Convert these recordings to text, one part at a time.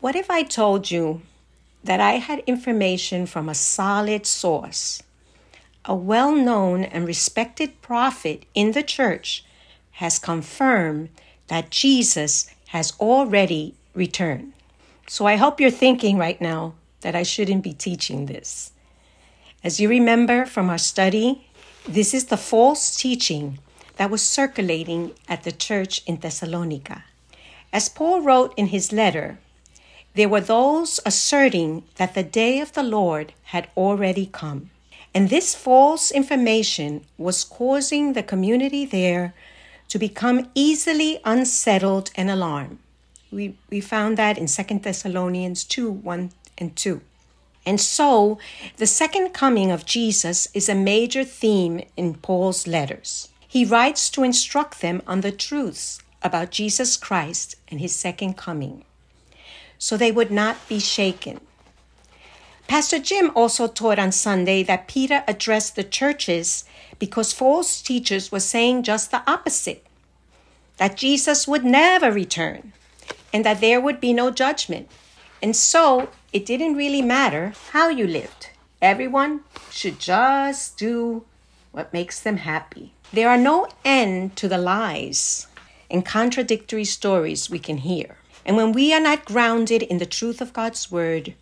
What if I told you that I had information from a solid source? A well known and respected prophet in the church has confirmed that Jesus has already returned. So I hope you're thinking right now that I shouldn't be teaching this. As you remember from our study, this is the false teaching that was circulating at the church in Thessalonica. As Paul wrote in his letter, there were those asserting that the day of the Lord had already come. And this false information was causing the community there to become easily unsettled and alarmed. We, we found that in 2 Thessalonians 2 1 and 2. And so, the second coming of Jesus is a major theme in Paul's letters. He writes to instruct them on the truths about Jesus Christ and his second coming, so they would not be shaken. Pastor Jim also taught on Sunday that Peter addressed the churches because false teachers were saying just the opposite that Jesus would never return and that there would be no judgment. And so it didn't really matter how you lived. Everyone should just do what makes them happy. There are no end to the lies and contradictory stories we can hear. And when we are not grounded in the truth of God's word,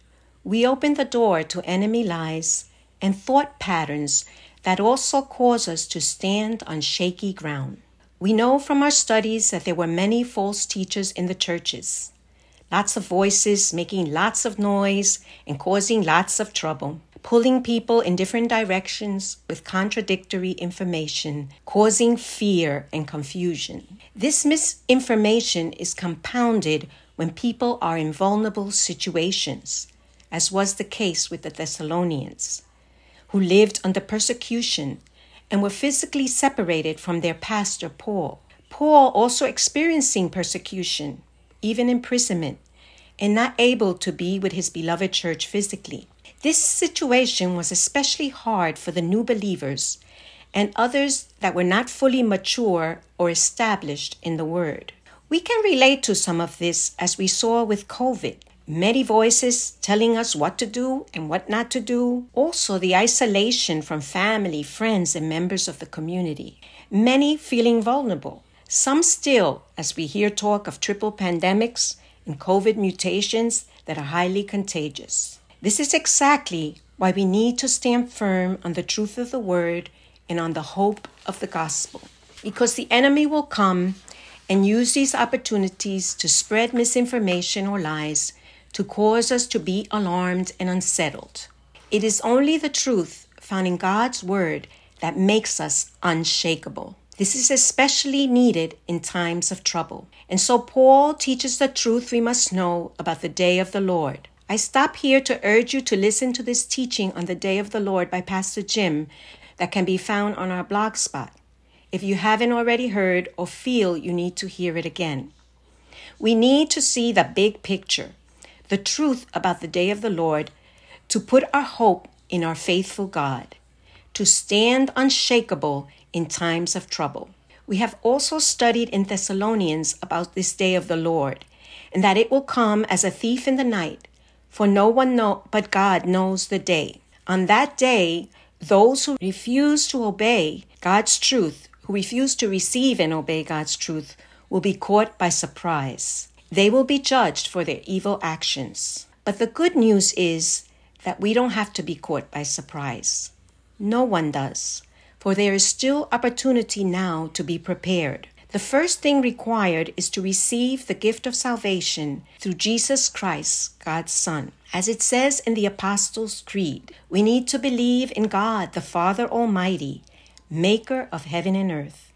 we open the door to enemy lies and thought patterns that also cause us to stand on shaky ground. We know from our studies that there were many false teachers in the churches, lots of voices making lots of noise and causing lots of trouble, pulling people in different directions with contradictory information, causing fear and confusion. This misinformation is compounded when people are in vulnerable situations as was the case with the Thessalonians, who lived under persecution and were physically separated from their pastor Paul. Paul also experiencing persecution, even imprisonment, and not able to be with his beloved church physically. This situation was especially hard for the new believers and others that were not fully mature or established in the Word. We can relate to some of this as we saw with COVID many voices telling us what to do and what not to do. Also, the isolation from family, friends, and members of the community. Many feeling vulnerable. Some still, as we hear talk of triple pandemics and COVID mutations that are highly contagious. This is exactly why we need to stand firm on the truth of the word and on the hope of the gospel. Because the enemy will come and use these opportunities to spread misinformation or lies to cause us to be alarmed and unsettled. It is only the truth found in God's Word that makes us unshakable. This is especially needed in times of trouble. And so Paul teaches the truth we must know about the day of the Lord. I stop here to urge you to listen to this teaching on the day of the Lord by Pastor Jim that can be found on our blog spot if you haven't already heard or feel you need to hear it again. We need to see the big picture the truth about the day of the Lord, to put our hope in our faithful God, to stand unshakable in times of trouble. We have also studied in Thessalonians about this day of the Lord, and that it will come as a thief in the night, for no one know, but God knows the day. On that day, those who refuse to obey God's truth, who refuse to receive and obey God's truth, will be caught by surprise. They will be judged for their evil actions. But the good news is that we don't have to be caught by surprise. No one does, for there is still opportunity now to be prepared. The first thing required is to receive the gift of salvation through Jesus Christ, God's Son. As it says in the Apostles' Creed, we need to believe in God, the Father Almighty, maker of heaven and earth,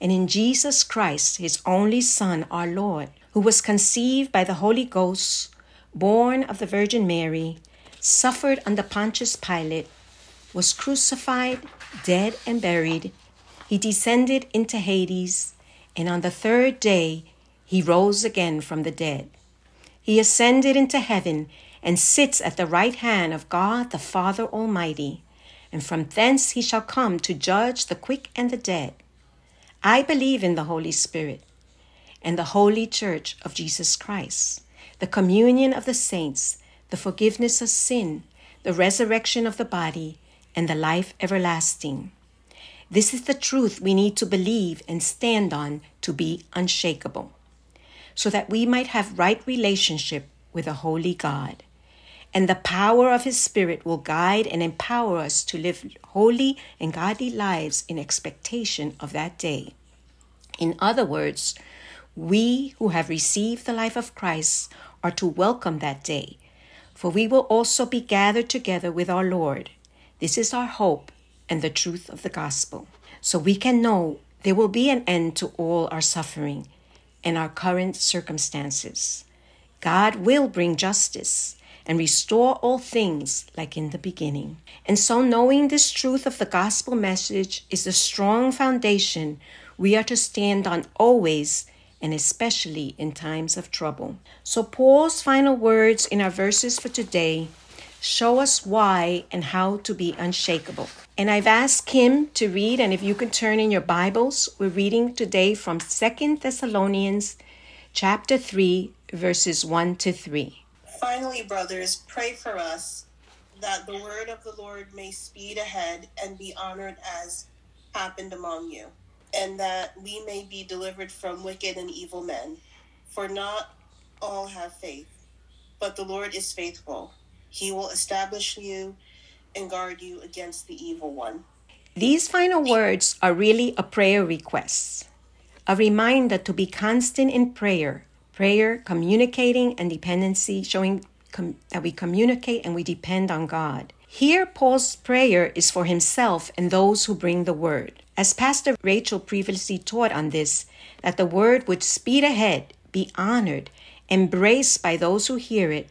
and in Jesus Christ, his only Son, our Lord who was conceived by the Holy Ghost, born of the Virgin Mary, suffered under Pontius Pilate, was crucified, dead, and buried. He descended into Hades, and on the third day he rose again from the dead. He ascended into heaven and sits at the right hand of God the Father Almighty, and from thence he shall come to judge the quick and the dead. I believe in the Holy Spirit and the Holy Church of Jesus Christ, the communion of the saints, the forgiveness of sin, the resurrection of the body, and the life everlasting. This is the truth we need to believe and stand on to be unshakable, so that we might have right relationship with a holy God. And the power of His Spirit will guide and empower us to live holy and godly lives in expectation of that day. In other words, we who have received the life of Christ are to welcome that day, for we will also be gathered together with our Lord. This is our hope and the truth of the gospel. So we can know there will be an end to all our suffering and our current circumstances. God will bring justice and restore all things like in the beginning. And so, knowing this truth of the gospel message is a strong foundation we are to stand on always and especially in times of trouble. So, Paul's final words in our verses for today show us why and how to be unshakable. And I've asked Kim to read, and if you can turn in your Bibles, we're reading today from Second Thessalonians chapter 3, verses 1 to 3. Finally, brothers, pray for us that the word of the Lord may speed ahead and be honored as happened among you and that we may be delivered from wicked and evil men. For not all have faith, but the Lord is faithful. He will establish you and guard you against the evil one. These final words are really a prayer request, a reminder to be constant in prayer. Prayer, communicating, and dependency, showing com- that we communicate and we depend on God. Here, Paul's prayer is for himself and those who bring the word. As Pastor Rachel previously taught on this, that the word would speed ahead, be honored, embraced by those who hear it,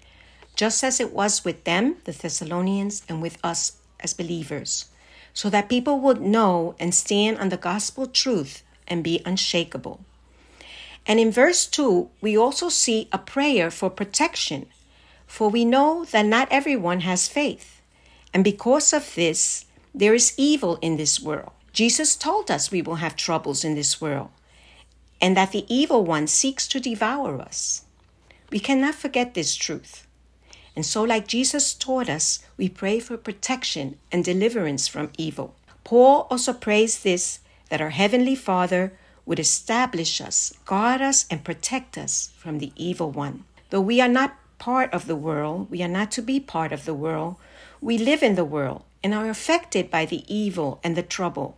just as it was with them, the Thessalonians, and with us as believers, so that people would know and stand on the gospel truth and be unshakable. And in verse 2, we also see a prayer for protection, for we know that not everyone has faith. And because of this, there is evil in this world. Jesus told us we will have troubles in this world and that the evil one seeks to devour us. We cannot forget this truth. And so, like Jesus taught us, we pray for protection and deliverance from evil. Paul also prays this that our Heavenly Father would establish us, guard us, and protect us from the evil one. Though we are not part of the world, we are not to be part of the world, we live in the world and are affected by the evil and the trouble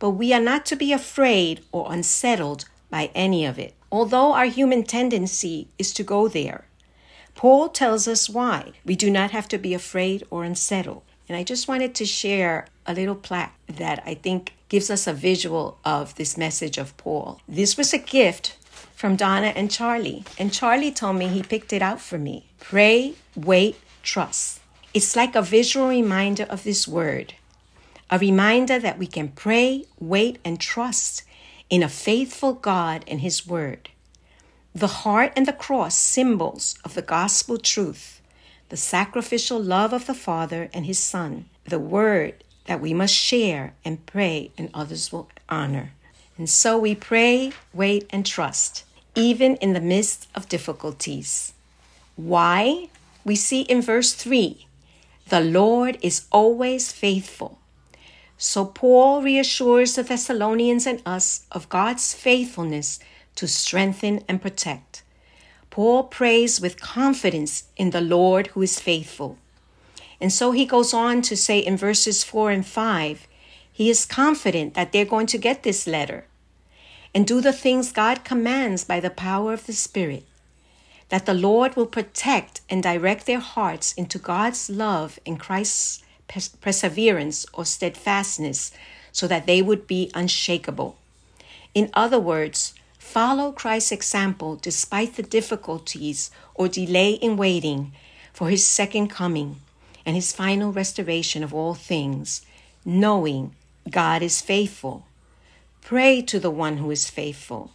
but we are not to be afraid or unsettled by any of it, although our human tendency is to go there. Paul tells us why we do not have to be afraid or unsettled. And I just wanted to share a little plaque that I think gives us a visual of this message of Paul. This was a gift from Donna and Charlie, and Charlie told me he picked it out for me. Pray, wait, trust. It's like a visual reminder of this word a reminder that we can pray, wait, and trust in a faithful God and His Word. The heart and the cross, symbols of the gospel truth, the sacrificial love of the Father and His Son, the Word that we must share and pray and others will honor. And so we pray, wait, and trust, even in the midst of difficulties. Why? We see in verse 3 the Lord is always faithful so Paul reassures the Thessalonians and us of God's faithfulness to strengthen and protect. Paul prays with confidence in the Lord who is faithful. And so he goes on to say in verses 4 and 5 he is confident that they're going to get this letter and do the things God commands by the power of the Spirit, that the Lord will protect and direct their hearts into God's love and Christ's perseverance or steadfastness so that they would be unshakable. In other words, follow Christ's example despite the difficulties or delay in waiting for his second coming and his final restoration of all things, knowing God is faithful. Pray to the one who is faithful.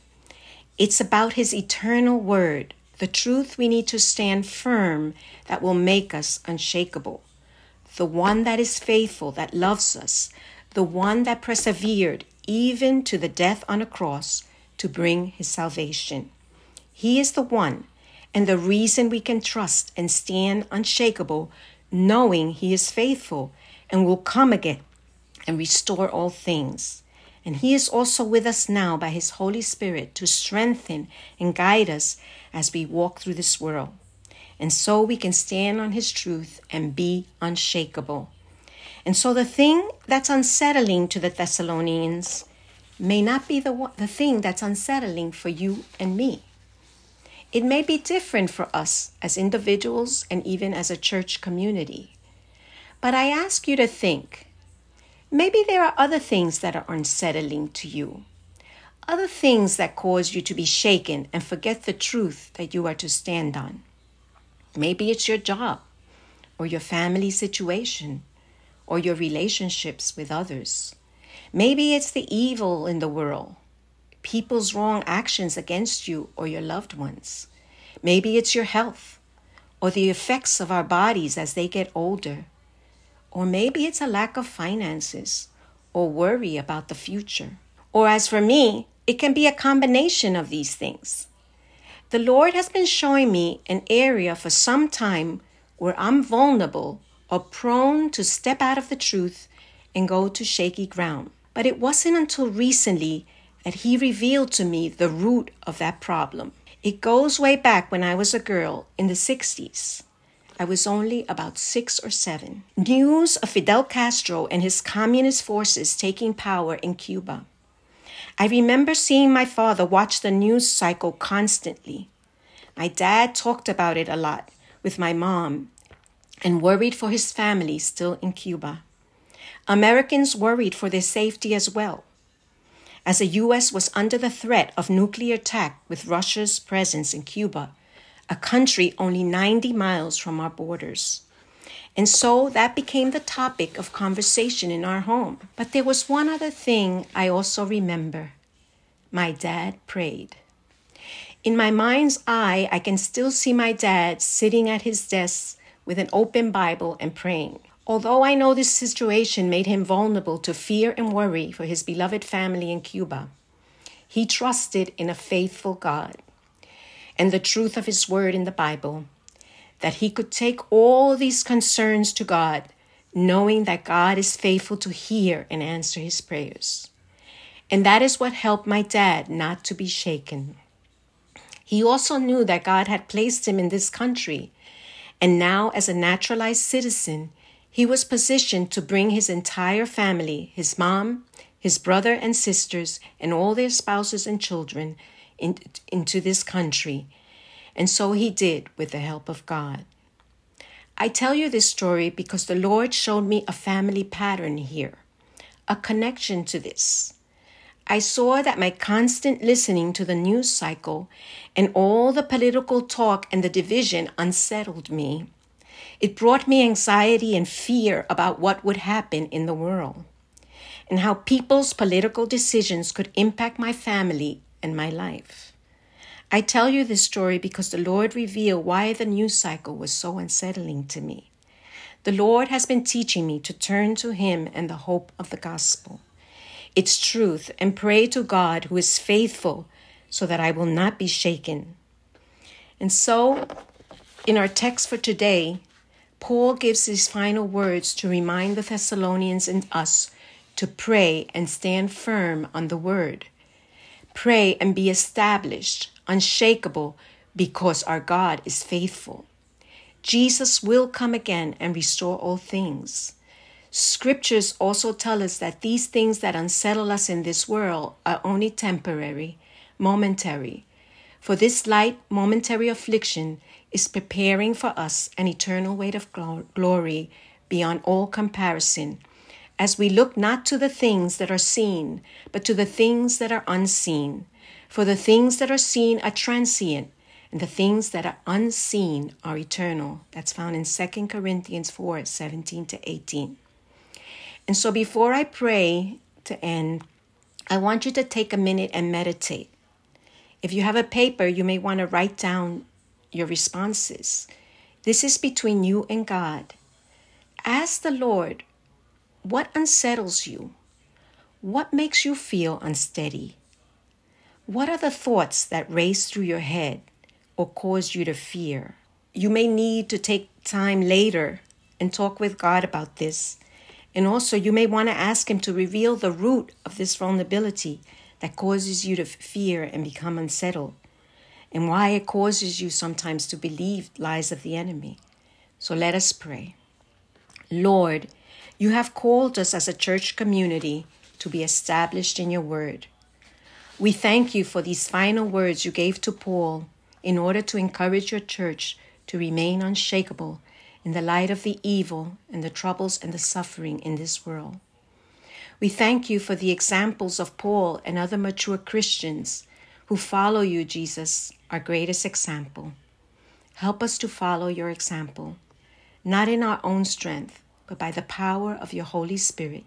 It's about his eternal word, the truth we need to stand firm that will make us unshakable the one that is faithful, that loves us, the one that persevered even to the death on a cross to bring his salvation. He is the one, and the reason we can trust and stand unshakable, knowing He is faithful and will come again and restore all things. And He is also with us now by His Holy Spirit to strengthen and guide us as we walk through this world. And so we can stand on His truth and be unshakable. And so the thing that's unsettling to the Thessalonians may not be the, the thing that's unsettling for you and me. It may be different for us as individuals and even as a church community. But I ask you to think maybe there are other things that are unsettling to you, other things that cause you to be shaken and forget the truth that you are to stand on. Maybe it's your job or your family situation or your relationships with others. Maybe it's the evil in the world, people's wrong actions against you or your loved ones. Maybe it's your health or the effects of our bodies as they get older. Or maybe it's a lack of finances or worry about the future. Or as for me, it can be a combination of these things. The Lord has been showing me an area for some time where I'm vulnerable or prone to step out of the truth and go to shaky ground. But it wasn't until recently that He revealed to me the root of that problem. It goes way back when I was a girl in the 60s. I was only about six or seven. News of Fidel Castro and his communist forces taking power in Cuba. I remember seeing my father watch the news cycle constantly. My dad talked about it a lot with my mom and worried for his family still in Cuba. Americans worried for their safety as well, as the U.S. was under the threat of nuclear attack with Russia's presence in Cuba, a country only 90 miles from our borders. And so that became the topic of conversation in our home. But there was one other thing I also remember my dad prayed. In my mind's eye, I can still see my dad sitting at his desk with an open Bible and praying. Although I know this situation made him vulnerable to fear and worry for his beloved family in Cuba, he trusted in a faithful God and the truth of his word in the Bible, that he could take all these concerns to God, knowing that God is faithful to hear and answer his prayers. And that is what helped my dad not to be shaken. He also knew that God had placed him in this country and now, as a naturalized citizen, he was positioned to bring his entire family, his mom, his brother and sisters, and all their spouses and children in, into this country. And so he did with the help of God. I tell you this story because the Lord showed me a family pattern here, a connection to this. I saw that my constant listening to the news cycle and all the political talk and the division unsettled me. It brought me anxiety and fear about what would happen in the world and how people's political decisions could impact my family and my life. I tell you this story because the Lord revealed why the news cycle was so unsettling to me. The Lord has been teaching me to turn to Him and the hope of the gospel its truth and pray to God who is faithful so that I will not be shaken. And so, in our text for today, Paul gives his final words to remind the Thessalonians and us to pray and stand firm on the word. Pray and be established, unshakable, because our God is faithful. Jesus will come again and restore all things. Scriptures also tell us that these things that unsettle us in this world are only temporary, momentary. For this light, momentary affliction is preparing for us an eternal weight of glory beyond all comparison, as we look not to the things that are seen, but to the things that are unseen. For the things that are seen are transient, and the things that are unseen are eternal. That's found in 2 Corinthians 4 17 to 18. And so before I pray to end, I want you to take a minute and meditate. If you have a paper, you may want to write down your responses. This is between you and God. Ask the Lord, what unsettles you? What makes you feel unsteady? What are the thoughts that race through your head or cause you to fear. You may need to take time later and talk with God about this. And also, you may want to ask Him to reveal the root of this vulnerability that causes you to fear and become unsettled, and why it causes you sometimes to believe lies of the enemy. So let us pray. Lord, you have called us as a church community to be established in your word. We thank you for these final words you gave to Paul in order to encourage your church to remain unshakable in the light of the evil and the troubles and the suffering in this world. We thank you for the examples of Paul and other mature Christians who follow you, Jesus, our greatest example. Help us to follow your example, not in our own strength, but by the power of your Holy Spirit.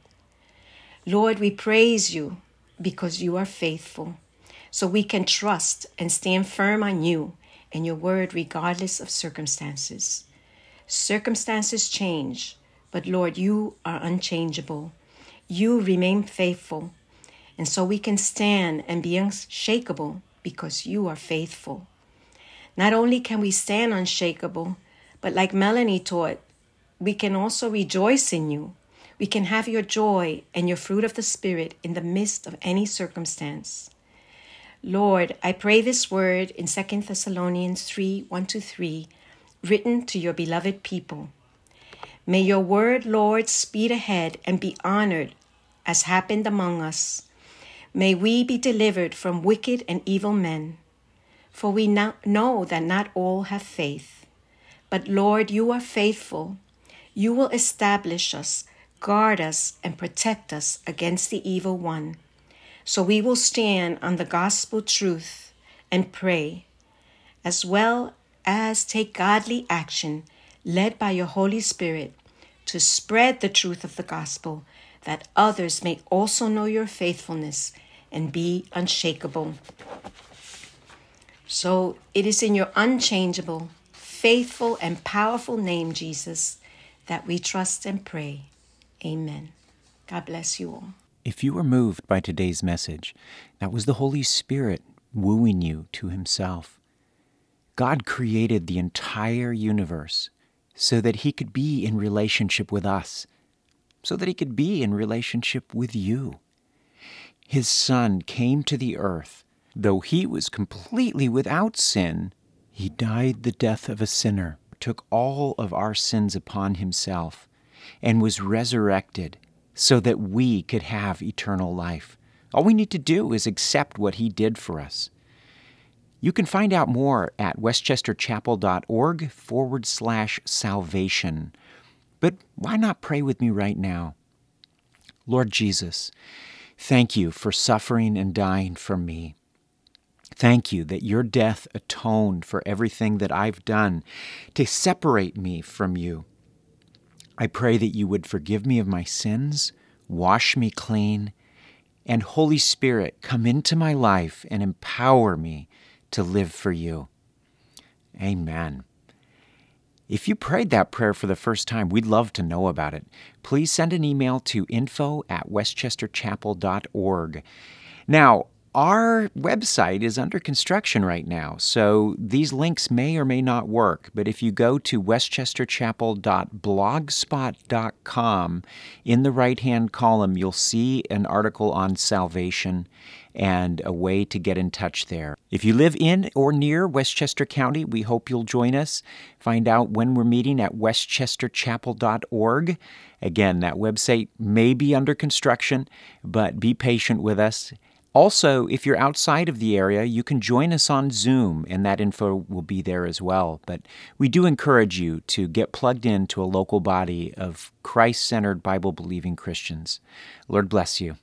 Lord, we praise you because you are faithful. So we can trust and stand firm on you and your word regardless of circumstances. Circumstances change, but Lord, you are unchangeable. You remain faithful. And so we can stand and be unshakable because you are faithful. Not only can we stand unshakable, but like Melanie taught, we can also rejoice in you we can have your joy and your fruit of the Spirit in the midst of any circumstance. Lord, I pray this word in 2 Thessalonians 3 1 to 3, written to your beloved people. May your word, Lord, speed ahead and be honored as happened among us. May we be delivered from wicked and evil men. For we know that not all have faith. But Lord, you are faithful. You will establish us guard us, and protect us against the evil one. So we will stand on the gospel truth and pray, as well as take godly action led by your Holy Spirit to spread the truth of the gospel, that others may also know your faithfulness and be unshakable. So it is in your unchangeable, faithful, and powerful name, Jesus, that we trust and pray. Amen. God bless you all. If you were moved by today's message, that was the Holy Spirit wooing you to Himself. God created the entire universe so that He could be in relationship with us, so that He could be in relationship with you. His Son came to the earth. Though He was completely without sin, He died the death of a sinner, took all of our sins upon Himself and was resurrected so that we could have eternal life. All we need to do is accept what He did for us. You can find out more at westchesterchapel.org forward slash salvation. But why not pray with me right now? Lord Jesus, thank you for suffering and dying for me. Thank you that your death atoned for everything that I've done to separate me from you. I pray that you would forgive me of my sins, wash me clean, and Holy Spirit, come into my life and empower me to live for you. Amen. If you prayed that prayer for the first time, we'd love to know about it. Please send an email to info at westchesterchapel.org. Now, our website is under construction right now, so these links may or may not work. But if you go to westchesterchapel.blogspot.com, in the right hand column, you'll see an article on salvation and a way to get in touch there. If you live in or near Westchester County, we hope you'll join us. Find out when we're meeting at westchesterchapel.org. Again, that website may be under construction, but be patient with us. Also, if you're outside of the area, you can join us on Zoom, and that info will be there as well. But we do encourage you to get plugged into a local body of Christ centered, Bible believing Christians. Lord bless you.